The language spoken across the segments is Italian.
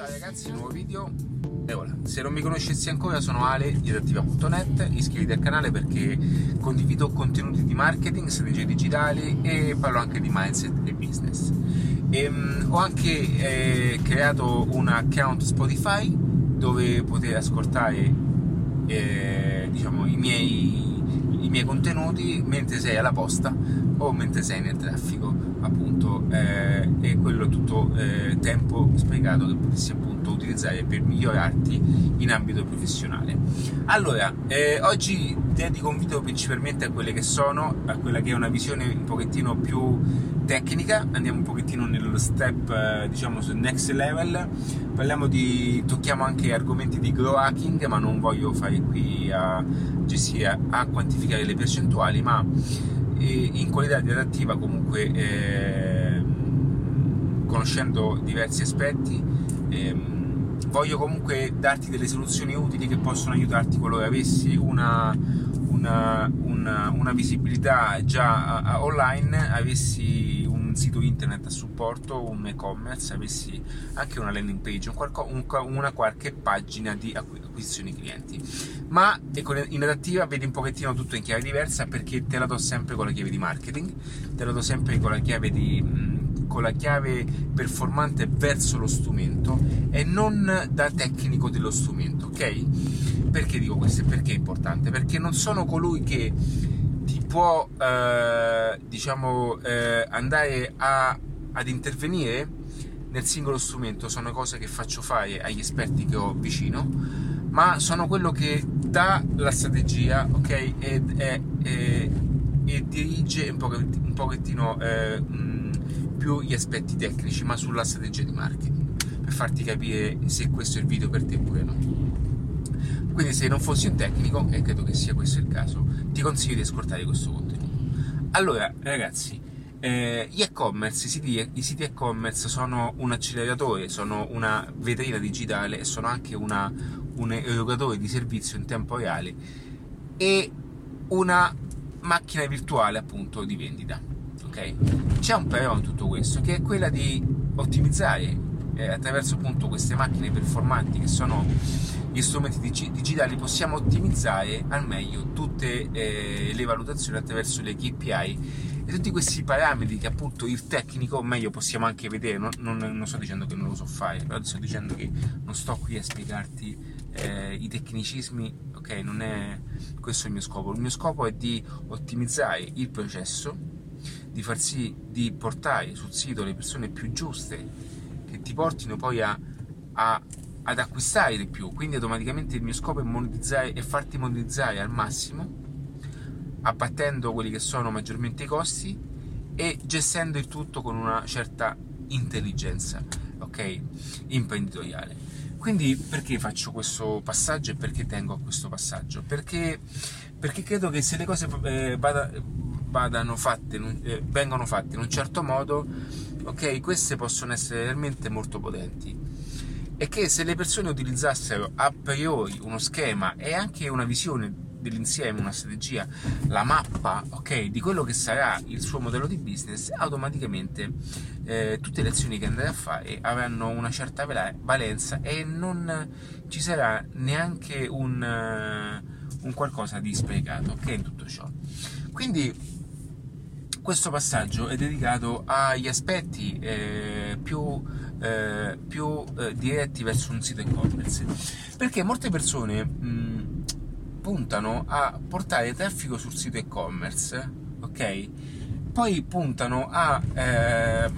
Ciao ragazzi, nuovo video. E ora, se non mi conoscessi ancora sono Ale di adattiva.net, iscriviti al canale perché condivido contenuti di marketing, strategie digitali e parlo anche di mindset e business. E, um, ho anche eh, creato un account Spotify dove poter ascoltare eh, diciamo, i miei, i miei contenuti mentre sei alla posta o mentre sei nel traffico appunto eh, e quello tutto eh, tempo spiegato che potessi appunto utilizzare per migliorarti in ambito professionale. Allora eh, oggi dedico un video principalmente a quelle che sono a quella che è una visione un pochettino più tecnica. Andiamo un pochettino nello step eh, diciamo sul next level. Parliamo di tocchiamo anche argomenti di grow hacking ma non voglio fare qui a gestire a quantificare le percentuali ma in qualità di adattiva comunque eh, conoscendo diversi aspetti eh, voglio comunque darti delle soluzioni utili che possono aiutarti qualora avessi una, una, una, una visibilità già uh, online avessi un sito internet a supporto, un e-commerce, avessi anche una landing page, un qualco, un, una qualche pagina di acquisizioni clienti. Ma in adattiva vedi un pochettino tutto in chiave diversa perché te la do sempre con la chiave di marketing, te la do sempre con la chiave di con la chiave performante verso lo strumento e non da tecnico dello strumento, ok? Perché dico questo e perché è importante? Perché non sono colui che ti può eh, diciamo eh, andare a, ad intervenire nel singolo strumento sono cose che faccio fare agli esperti che ho vicino ma sono quello che dà la strategia ok e, e, e, e dirige un, pochettino, un pochettino eh, più gli aspetti tecnici ma sulla strategia di marketing per farti capire se questo è il video per te oppure no quindi se non fossi un tecnico, e credo che sia questo il caso, ti consiglio di ascoltare questo contenuto. Allora, ragazzi, eh, gli e-commerce, i siti, i siti, e-commerce sono un acceleratore, sono una vetrina digitale e sono anche una, un erogatore di servizio in tempo reale e una macchina virtuale appunto di vendita. Ok? C'è un però in tutto questo che è quella di ottimizzare eh, attraverso appunto queste macchine performanti che sono gli strumenti digitali possiamo ottimizzare al meglio tutte eh, le valutazioni attraverso le KPI e tutti questi parametri che appunto il tecnico meglio possiamo anche vedere non, non, non sto dicendo che non lo so fare però sto dicendo che non sto qui a spiegarti eh, i tecnicismi ok? Non è questo il mio scopo. Il mio scopo è di ottimizzare il processo di far sì di portare sul sito le persone più giuste che ti portino poi a, a ad acquistare di più, quindi automaticamente il mio scopo è monetizzare e farti monetizzare al massimo, abbattendo quelli che sono maggiormente i costi e gestendo il tutto con una certa intelligenza, ok? Imprenditoriale. Quindi perché faccio questo passaggio e perché tengo a questo passaggio? Perché, perché credo che se le cose eh, vada, vadano fatte, eh, vengono fatte in un certo modo, ok, queste possono essere realmente molto potenti è che se le persone utilizzassero a priori uno schema e anche una visione dell'insieme, una strategia, la mappa okay, di quello che sarà il suo modello di business, automaticamente eh, tutte le azioni che andrà a fare avranno una certa valenza e non ci sarà neanche un, uh, un qualcosa di sprecato okay, in tutto ciò. Quindi questo passaggio è dedicato agli aspetti eh, più, eh, più eh, diretti verso un sito e-commerce perché molte persone mh, puntano a portare traffico sul sito e-commerce ok? Poi puntano a, eh,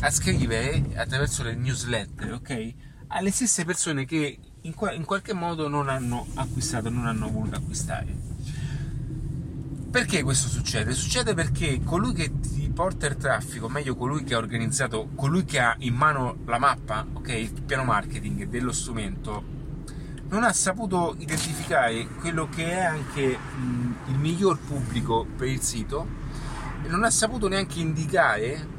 a scrivere attraverso le newsletter ok? Alle stesse persone che in, in qualche modo non hanno acquistato non hanno voluto acquistare. Perché questo succede? Succede perché colui che ti porta il traffico, meglio colui che ha organizzato, colui che ha in mano la mappa, ok, il piano marketing dello strumento, non ha saputo identificare quello che è anche mh, il miglior pubblico per il sito e non ha saputo neanche indicare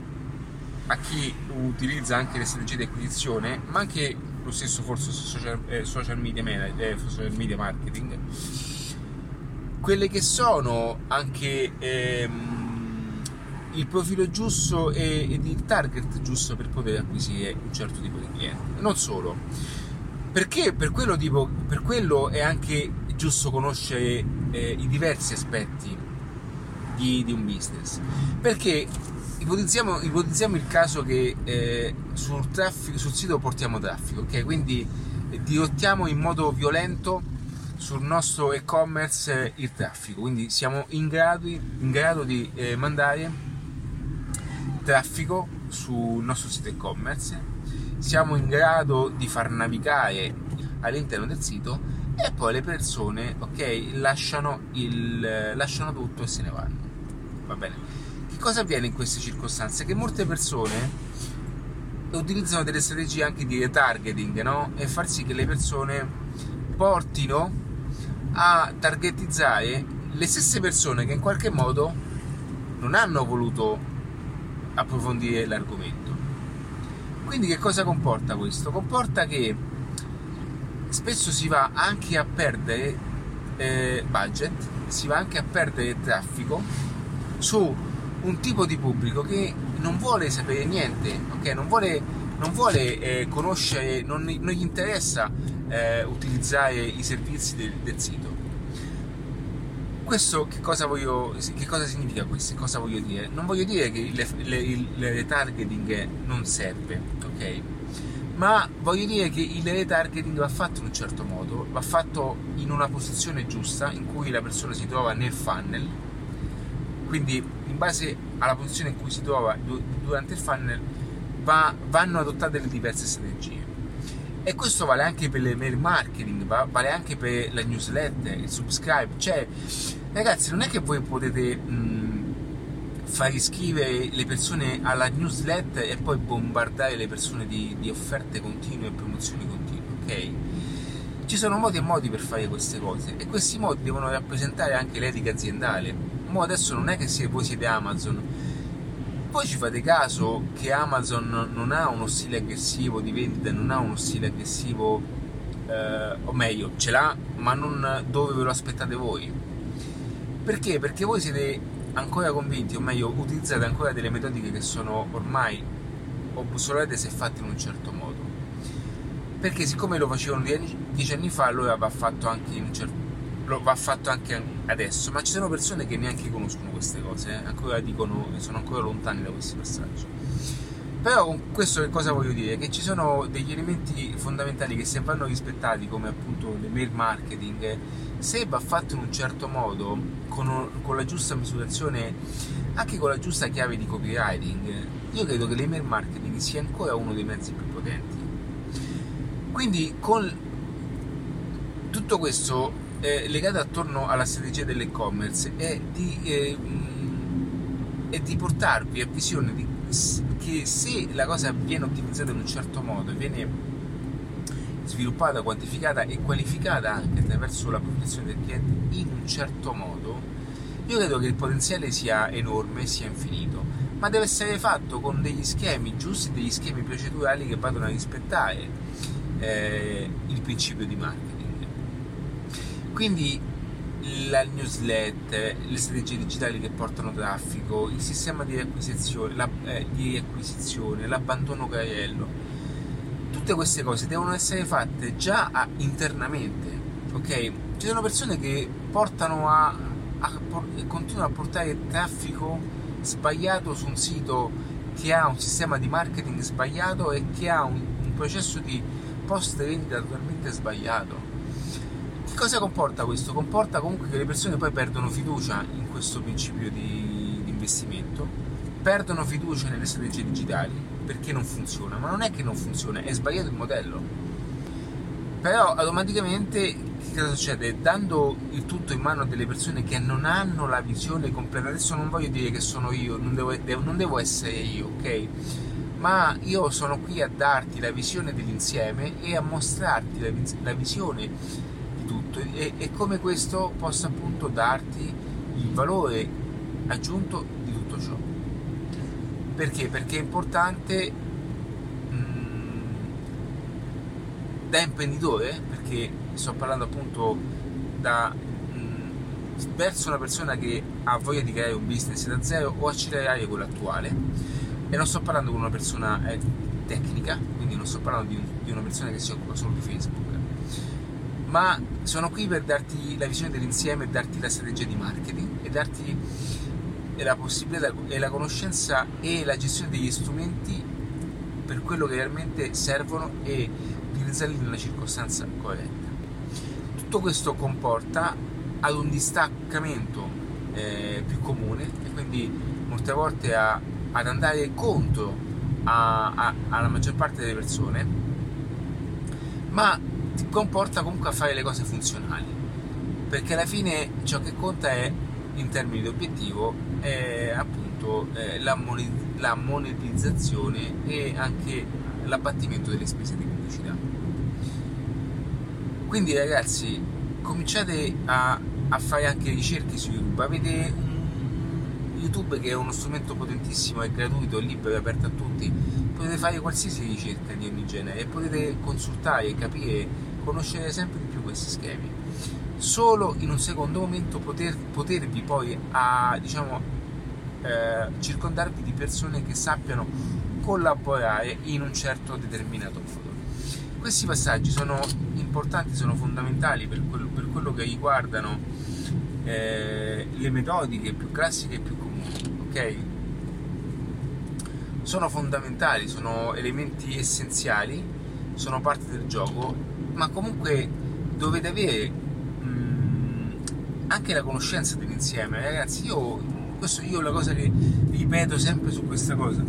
a chi utilizza anche le strategie di acquisizione, ma anche lo stesso forse social, eh, social, media, eh, social media marketing quelle che sono anche ehm, il profilo giusto e, ed il target giusto per poter acquisire un certo tipo di cliente. Non solo, perché per quello, tipo, per quello è anche giusto conoscere eh, i diversi aspetti di, di, un business. Perché ipotizziamo, ipotizziamo il caso che eh, sul, traffico, sul sito portiamo traffico, ok? Quindi eh, dirottiamo in modo violento sul nostro e-commerce il traffico, quindi siamo in grado, in grado di eh, mandare traffico sul nostro sito e-commerce, siamo in grado di far navigare all'interno del sito e poi le persone ok lasciano, il, lasciano tutto e se ne vanno va bene che cosa avviene in queste circostanze che molte persone utilizzano delle strategie anche di retargeting no? e far sì che le persone portino a targetizzare le stesse persone che in qualche modo non hanno voluto approfondire l'argomento. Quindi che cosa comporta questo? Comporta che spesso si va anche a perdere eh, budget, si va anche a perdere traffico su un tipo di pubblico che non vuole sapere niente, ok? Non vuole, non vuole eh, conoscere, non, non, gli interessa eh, utilizzare i servizi del, del sito. Questo che cosa, voglio, che cosa significa questo? Cosa voglio dire? Non voglio dire che il, il, il retargeting non serve, ok? Ma voglio dire che il retargeting va fatto in un certo modo, va fatto in una posizione giusta in cui la persona si trova nel funnel, quindi in base alla posizione in cui si trova durante il funnel va, vanno adottate le diverse strategie. E questo vale anche per l'email marketing, vale anche per la newsletter, il subscribe. Cioè, ragazzi, non è che voi potete mh, far iscrivere le persone alla newsletter e poi bombardare le persone di, di offerte continue e promozioni continue, ok? Ci sono modi e modi per fare queste cose e questi modi devono rappresentare anche l'etica aziendale. Mo adesso non è che se voi siete Amazon poi ci fate caso che Amazon non ha uno stile aggressivo di vendita, non ha uno stile aggressivo, eh, o meglio, ce l'ha, ma non dove ve lo aspettate voi. Perché? Perché voi siete ancora convinti, o meglio, utilizzate ancora delle metodiche che sono ormai obsolete se fatte in un certo modo. Perché siccome lo facevano dieci anni fa, allora va fatto anche in un certo va fatto anche adesso, ma ci sono persone che neanche conoscono queste cose, eh? ancora dicono, sono ancora lontani da questi passaggi. Però con questo che cosa voglio dire? Che ci sono degli elementi fondamentali che se vanno rispettati, come appunto l'email marketing, se va fatto in un certo modo, con, con la giusta misurazione, anche con la giusta chiave di copywriting, io credo che l'email marketing sia ancora uno dei mezzi più potenti. Quindi con tutto questo eh, legata attorno alla strategia dell'e-commerce è di, eh, è di portarvi a visione di, che se la cosa viene ottimizzata in un certo modo, viene sviluppata, quantificata e qualificata anche attraverso la protezione del cliente in un certo modo, io credo che il potenziale sia enorme, sia infinito, ma deve essere fatto con degli schemi giusti, degli schemi procedurali che vadano a rispettare eh, il principio di marketing. Quindi la newsletter, le strategie digitali che portano traffico, il sistema di acquisizione, la, eh, di acquisizione l'abbandono carriello, tutte queste cose devono essere fatte già a, internamente, ok? Ci sono persone che portano a, a, continuano a portare traffico sbagliato su un sito che ha un sistema di marketing sbagliato e che ha un, un processo di post vendita totalmente sbagliato cosa comporta questo? Comporta comunque che le persone poi perdono fiducia in questo principio di, di investimento, perdono fiducia nelle strategie digitali perché non funziona, ma non è che non funziona, è sbagliato il modello. Però automaticamente che cosa succede? Dando il tutto in mano a delle persone che non hanno la visione completa, adesso non voglio dire che sono io, non devo, non devo essere io, ok? Ma io sono qui a darti la visione dell'insieme e a mostrarti la, la visione tutto e, e come questo possa appunto darti il valore aggiunto di tutto ciò. Perché? Perché è importante mh, mm, da imprenditore, perché sto parlando appunto da, mh, mm, verso una persona che ha voglia di creare un business da zero o accelerare quello attuale. E non sto parlando con una persona eh, tecnica, quindi non sto parlando di, di una persona che si occupa solo di Facebook, ma sono qui per darti la visione dell'insieme darti la strategia di marketing e darti la possibilità e la conoscenza e la gestione degli strumenti per quello che realmente servono e utilizzarli nella circostanza corretta. Tutto questo comporta ad un distaccamento eh, più comune e quindi molte volte a, ad andare contro a, a, alla maggior parte delle persone, ma ti comporta comunque a fare le cose funzionali, perché alla fine ciò che conta è in termini di obiettivo è appunto eh, la, monetizzazione e anche l'abbattimento delle spese di pubblicità. Quindi ragazzi, cominciate a, a fare anche ricerche su YouTube, avete YouTube che è uno strumento potentissimo, è gratuito, è libero, è aperto a tutti, potete fare qualsiasi ricerca di ogni genere e potete consultare, capire, conoscere sempre di più questi schemi. Solo in un secondo momento poter, potervi poi a, diciamo, eh, circondarvi di persone che sappiano collaborare in un certo determinato modo. Questi passaggi sono importanti, sono fondamentali per quello, per quello che riguardano eh, le metodiche più classiche e più comuni, ok? Sono fondamentali, sono elementi essenziali, sono parte del gioco, ma comunque dovete avere mh, mm, anche la conoscenza dell'insieme, ragazzi. Io, questo, io la cosa che ripeto sempre su questa cosa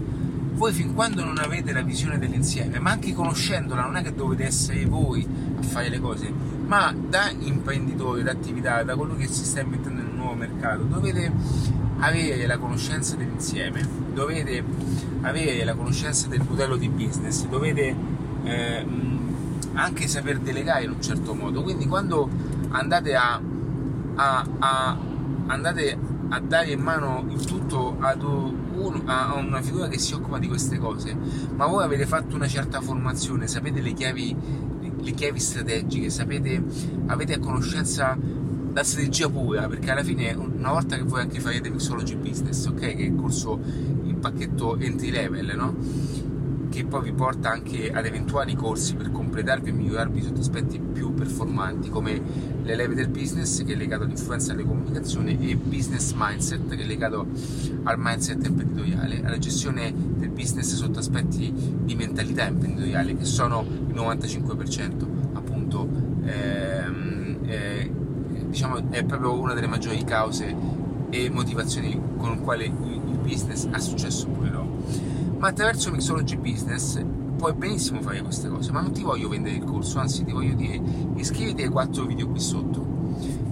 voi fin quando non avete la visione dell'insieme, ma anche conoscendola, non è che dovete essere voi a fare le cose, ma da imprenditore, da attività, da colui che si sta mettendo in un nuovo mercato, dovete avere la conoscenza dell'insieme, dovete avere la conoscenza del modello di business, dovete eh, anche saper delegare in un certo modo. Quindi quando andate a, a, a andate a dare in mano il tutto ad un, a una figura che si occupa di queste cose, ma voi avete fatto una certa formazione, sapete le chiavi, le chiavi strategiche, sapete, avete a conoscenza la strategia pura, perché alla fine una volta che voi anche farete Mixology Business, ok, che è il corso in pacchetto entry level, no? Che poi vi porta anche ad eventuali corsi per completarvi e migliorarvi sotto aspetti più performanti come le leve del business che è legato all'influenza delle comunicazioni e business mindset che è legato al mindset imprenditoriale, alla gestione del business sotto aspetti di mentalità imprenditoriale che sono il 95% appunto ehm, eh, diciamo è proprio una delle maggiori cause e motivazioni con le quali il business ha successo pure no ma attraverso Mixology Business puoi benissimo fare queste cose, ma non ti voglio vendere il corso, anzi ti voglio dire iscriviti ai quattro video qui sotto,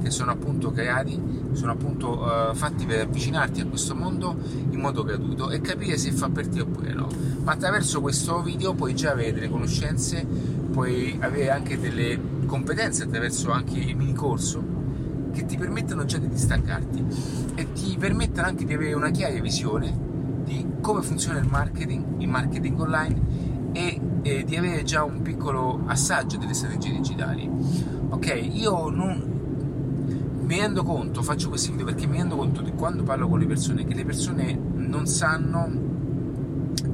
che sono appunto creati, sono appunto uh, fatti per avvicinarti a questo mondo in modo gratuito e capire se fa per te oppure no. Ma attraverso questo video puoi già avere delle conoscenze, puoi avere anche delle competenze attraverso anche il mini corso che ti permettono già di distaccarti e ti permettono anche di avere una chiara visione di come funziona il marketing, il marketing online e, e di avere già un piccolo assaggio delle strategie digitali. Ok, io non mi rendo conto, faccio questi video perché mi rendo conto che quando parlo con le persone, che le persone non sanno,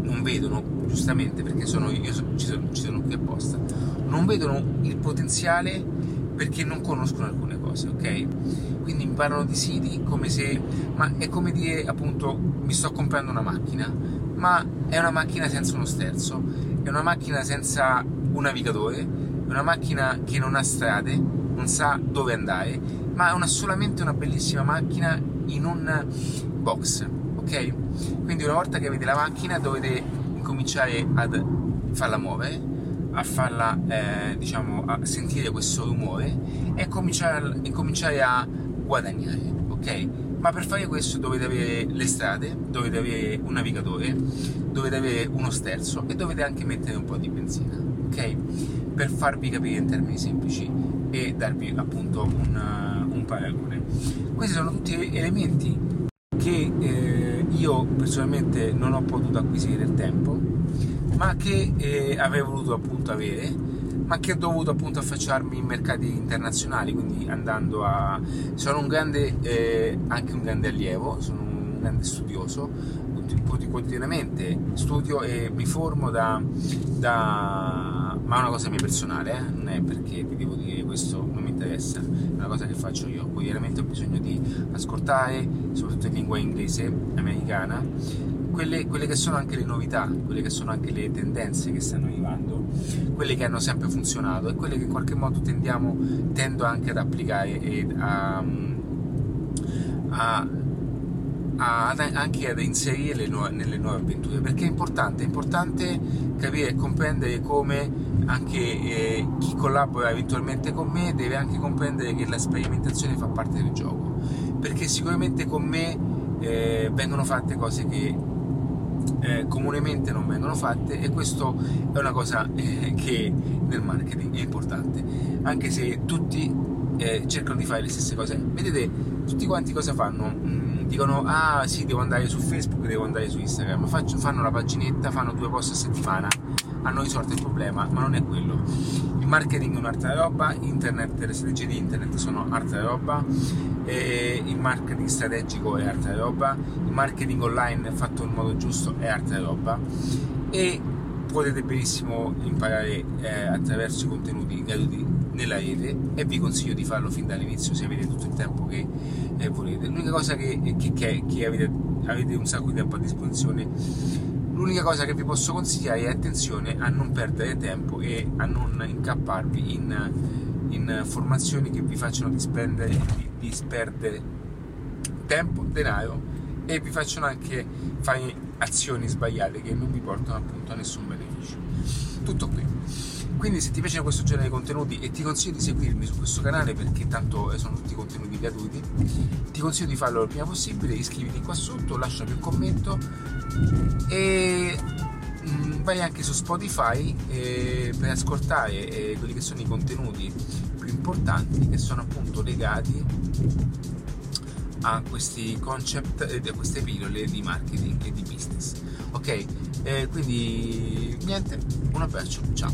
non vedono, giustamente perché sono, io ci sono, ci sono qui apposta, non vedono il potenziale perché non conoscono alcune cose, ok? Quindi mi parlano di siti come se, ma è come dire appunto mi sto comprando una macchina, ma è una macchina senza uno sterzo, è una macchina senza un navigatore, è una macchina che non ha strade, non sa dove andare, ma è una, solamente una bellissima macchina in un box, ok? Quindi una volta che avete la macchina dovete incominciare ad farla muovere a farla, eh, diciamo, a sentire questo rumore e cominciare, e cominciare a guadagnare, ok? Ma per fare questo dovete avere le strade, dovete avere un navigatore, dovete avere uno sterzo e dovete anche mettere un po' di benzina, ok? Per farvi capire in termini semplici e darvi appunto un, un paragone. Questi sono tutti elementi che eh, io personalmente non ho potuto acquisire nel tempo ma che eh, avrei voluto appunto avere, ma che ho dovuto appunto affacciarmi in mercati internazionali, quindi andando a... sono un grande, eh, anche un grande allievo, sono un grande studioso, quotidianamente studio e mi formo da, da... ma è una cosa mia personale, eh? non è perché vi devo dire questo, non mi interessa, è una cosa che faccio io, quotidianamente ho bisogno di ascoltare, soprattutto in lingua inglese, americana, quelle, quelle, che sono anche le novità, quelle che sono anche le tendenze che stanno arrivando, quelle che hanno sempre funzionato e quelle che in qualche modo tendiamo, tendo anche ad applicare e a, a, a, anche ad inserire nuove, nelle nuove avventure, perché è importante, è importante capire e comprendere come anche eh, chi collabora eventualmente con me deve anche comprendere che la sperimentazione fa parte del gioco, perché sicuramente con me eh, vengono fatte cose che eh, comunemente non vengono fatte e questo è una cosa eh, che nel marketing è importante. Anche se tutti eh, cercano di fare le stesse cose. Vedete tutti quanti cosa fanno? Mm, dicono ah sì devo andare su Facebook devo andare su Instagram. Faccio, fanno la paginetta fanno due post a settimana hanno risolto il problema ma non è quello il marketing è un'altra roba internet le strategie di internet sono altra roba e il marketing strategico è altra roba, il marketing online fatto in modo giusto è altra roba e potete benissimo imparare eh, attraverso i contenuti gratuiti nella rete e vi consiglio di farlo fin dall'inizio se avete tutto il tempo che eh, volete. L'unica cosa che, che, che, che avete, avete un sacco di tempo a disposizione L'unica cosa che vi posso consigliare è attenzione a non perdere tempo e a non incapparvi in, in formazioni che vi facciano dispendere, disperdere tempo, denaro e vi facciano anche fare azioni sbagliate che non vi portano appunto a nessun beneficio. Tutto qui. Quindi se ti piacciono questo genere di contenuti e ti consiglio di seguirmi su questo canale perché tanto sono tutti contenuti gratuiti, ti consiglio di farlo il prima possibile, iscriviti qua sotto, lasciami un commento e vai anche su Spotify eh, per ascoltare eh, quelli che sono i contenuti più importanti che sono appunto legati a questi concept e a queste pillole di marketing e di business. Ok eh, quindi niente un abbraccio ciao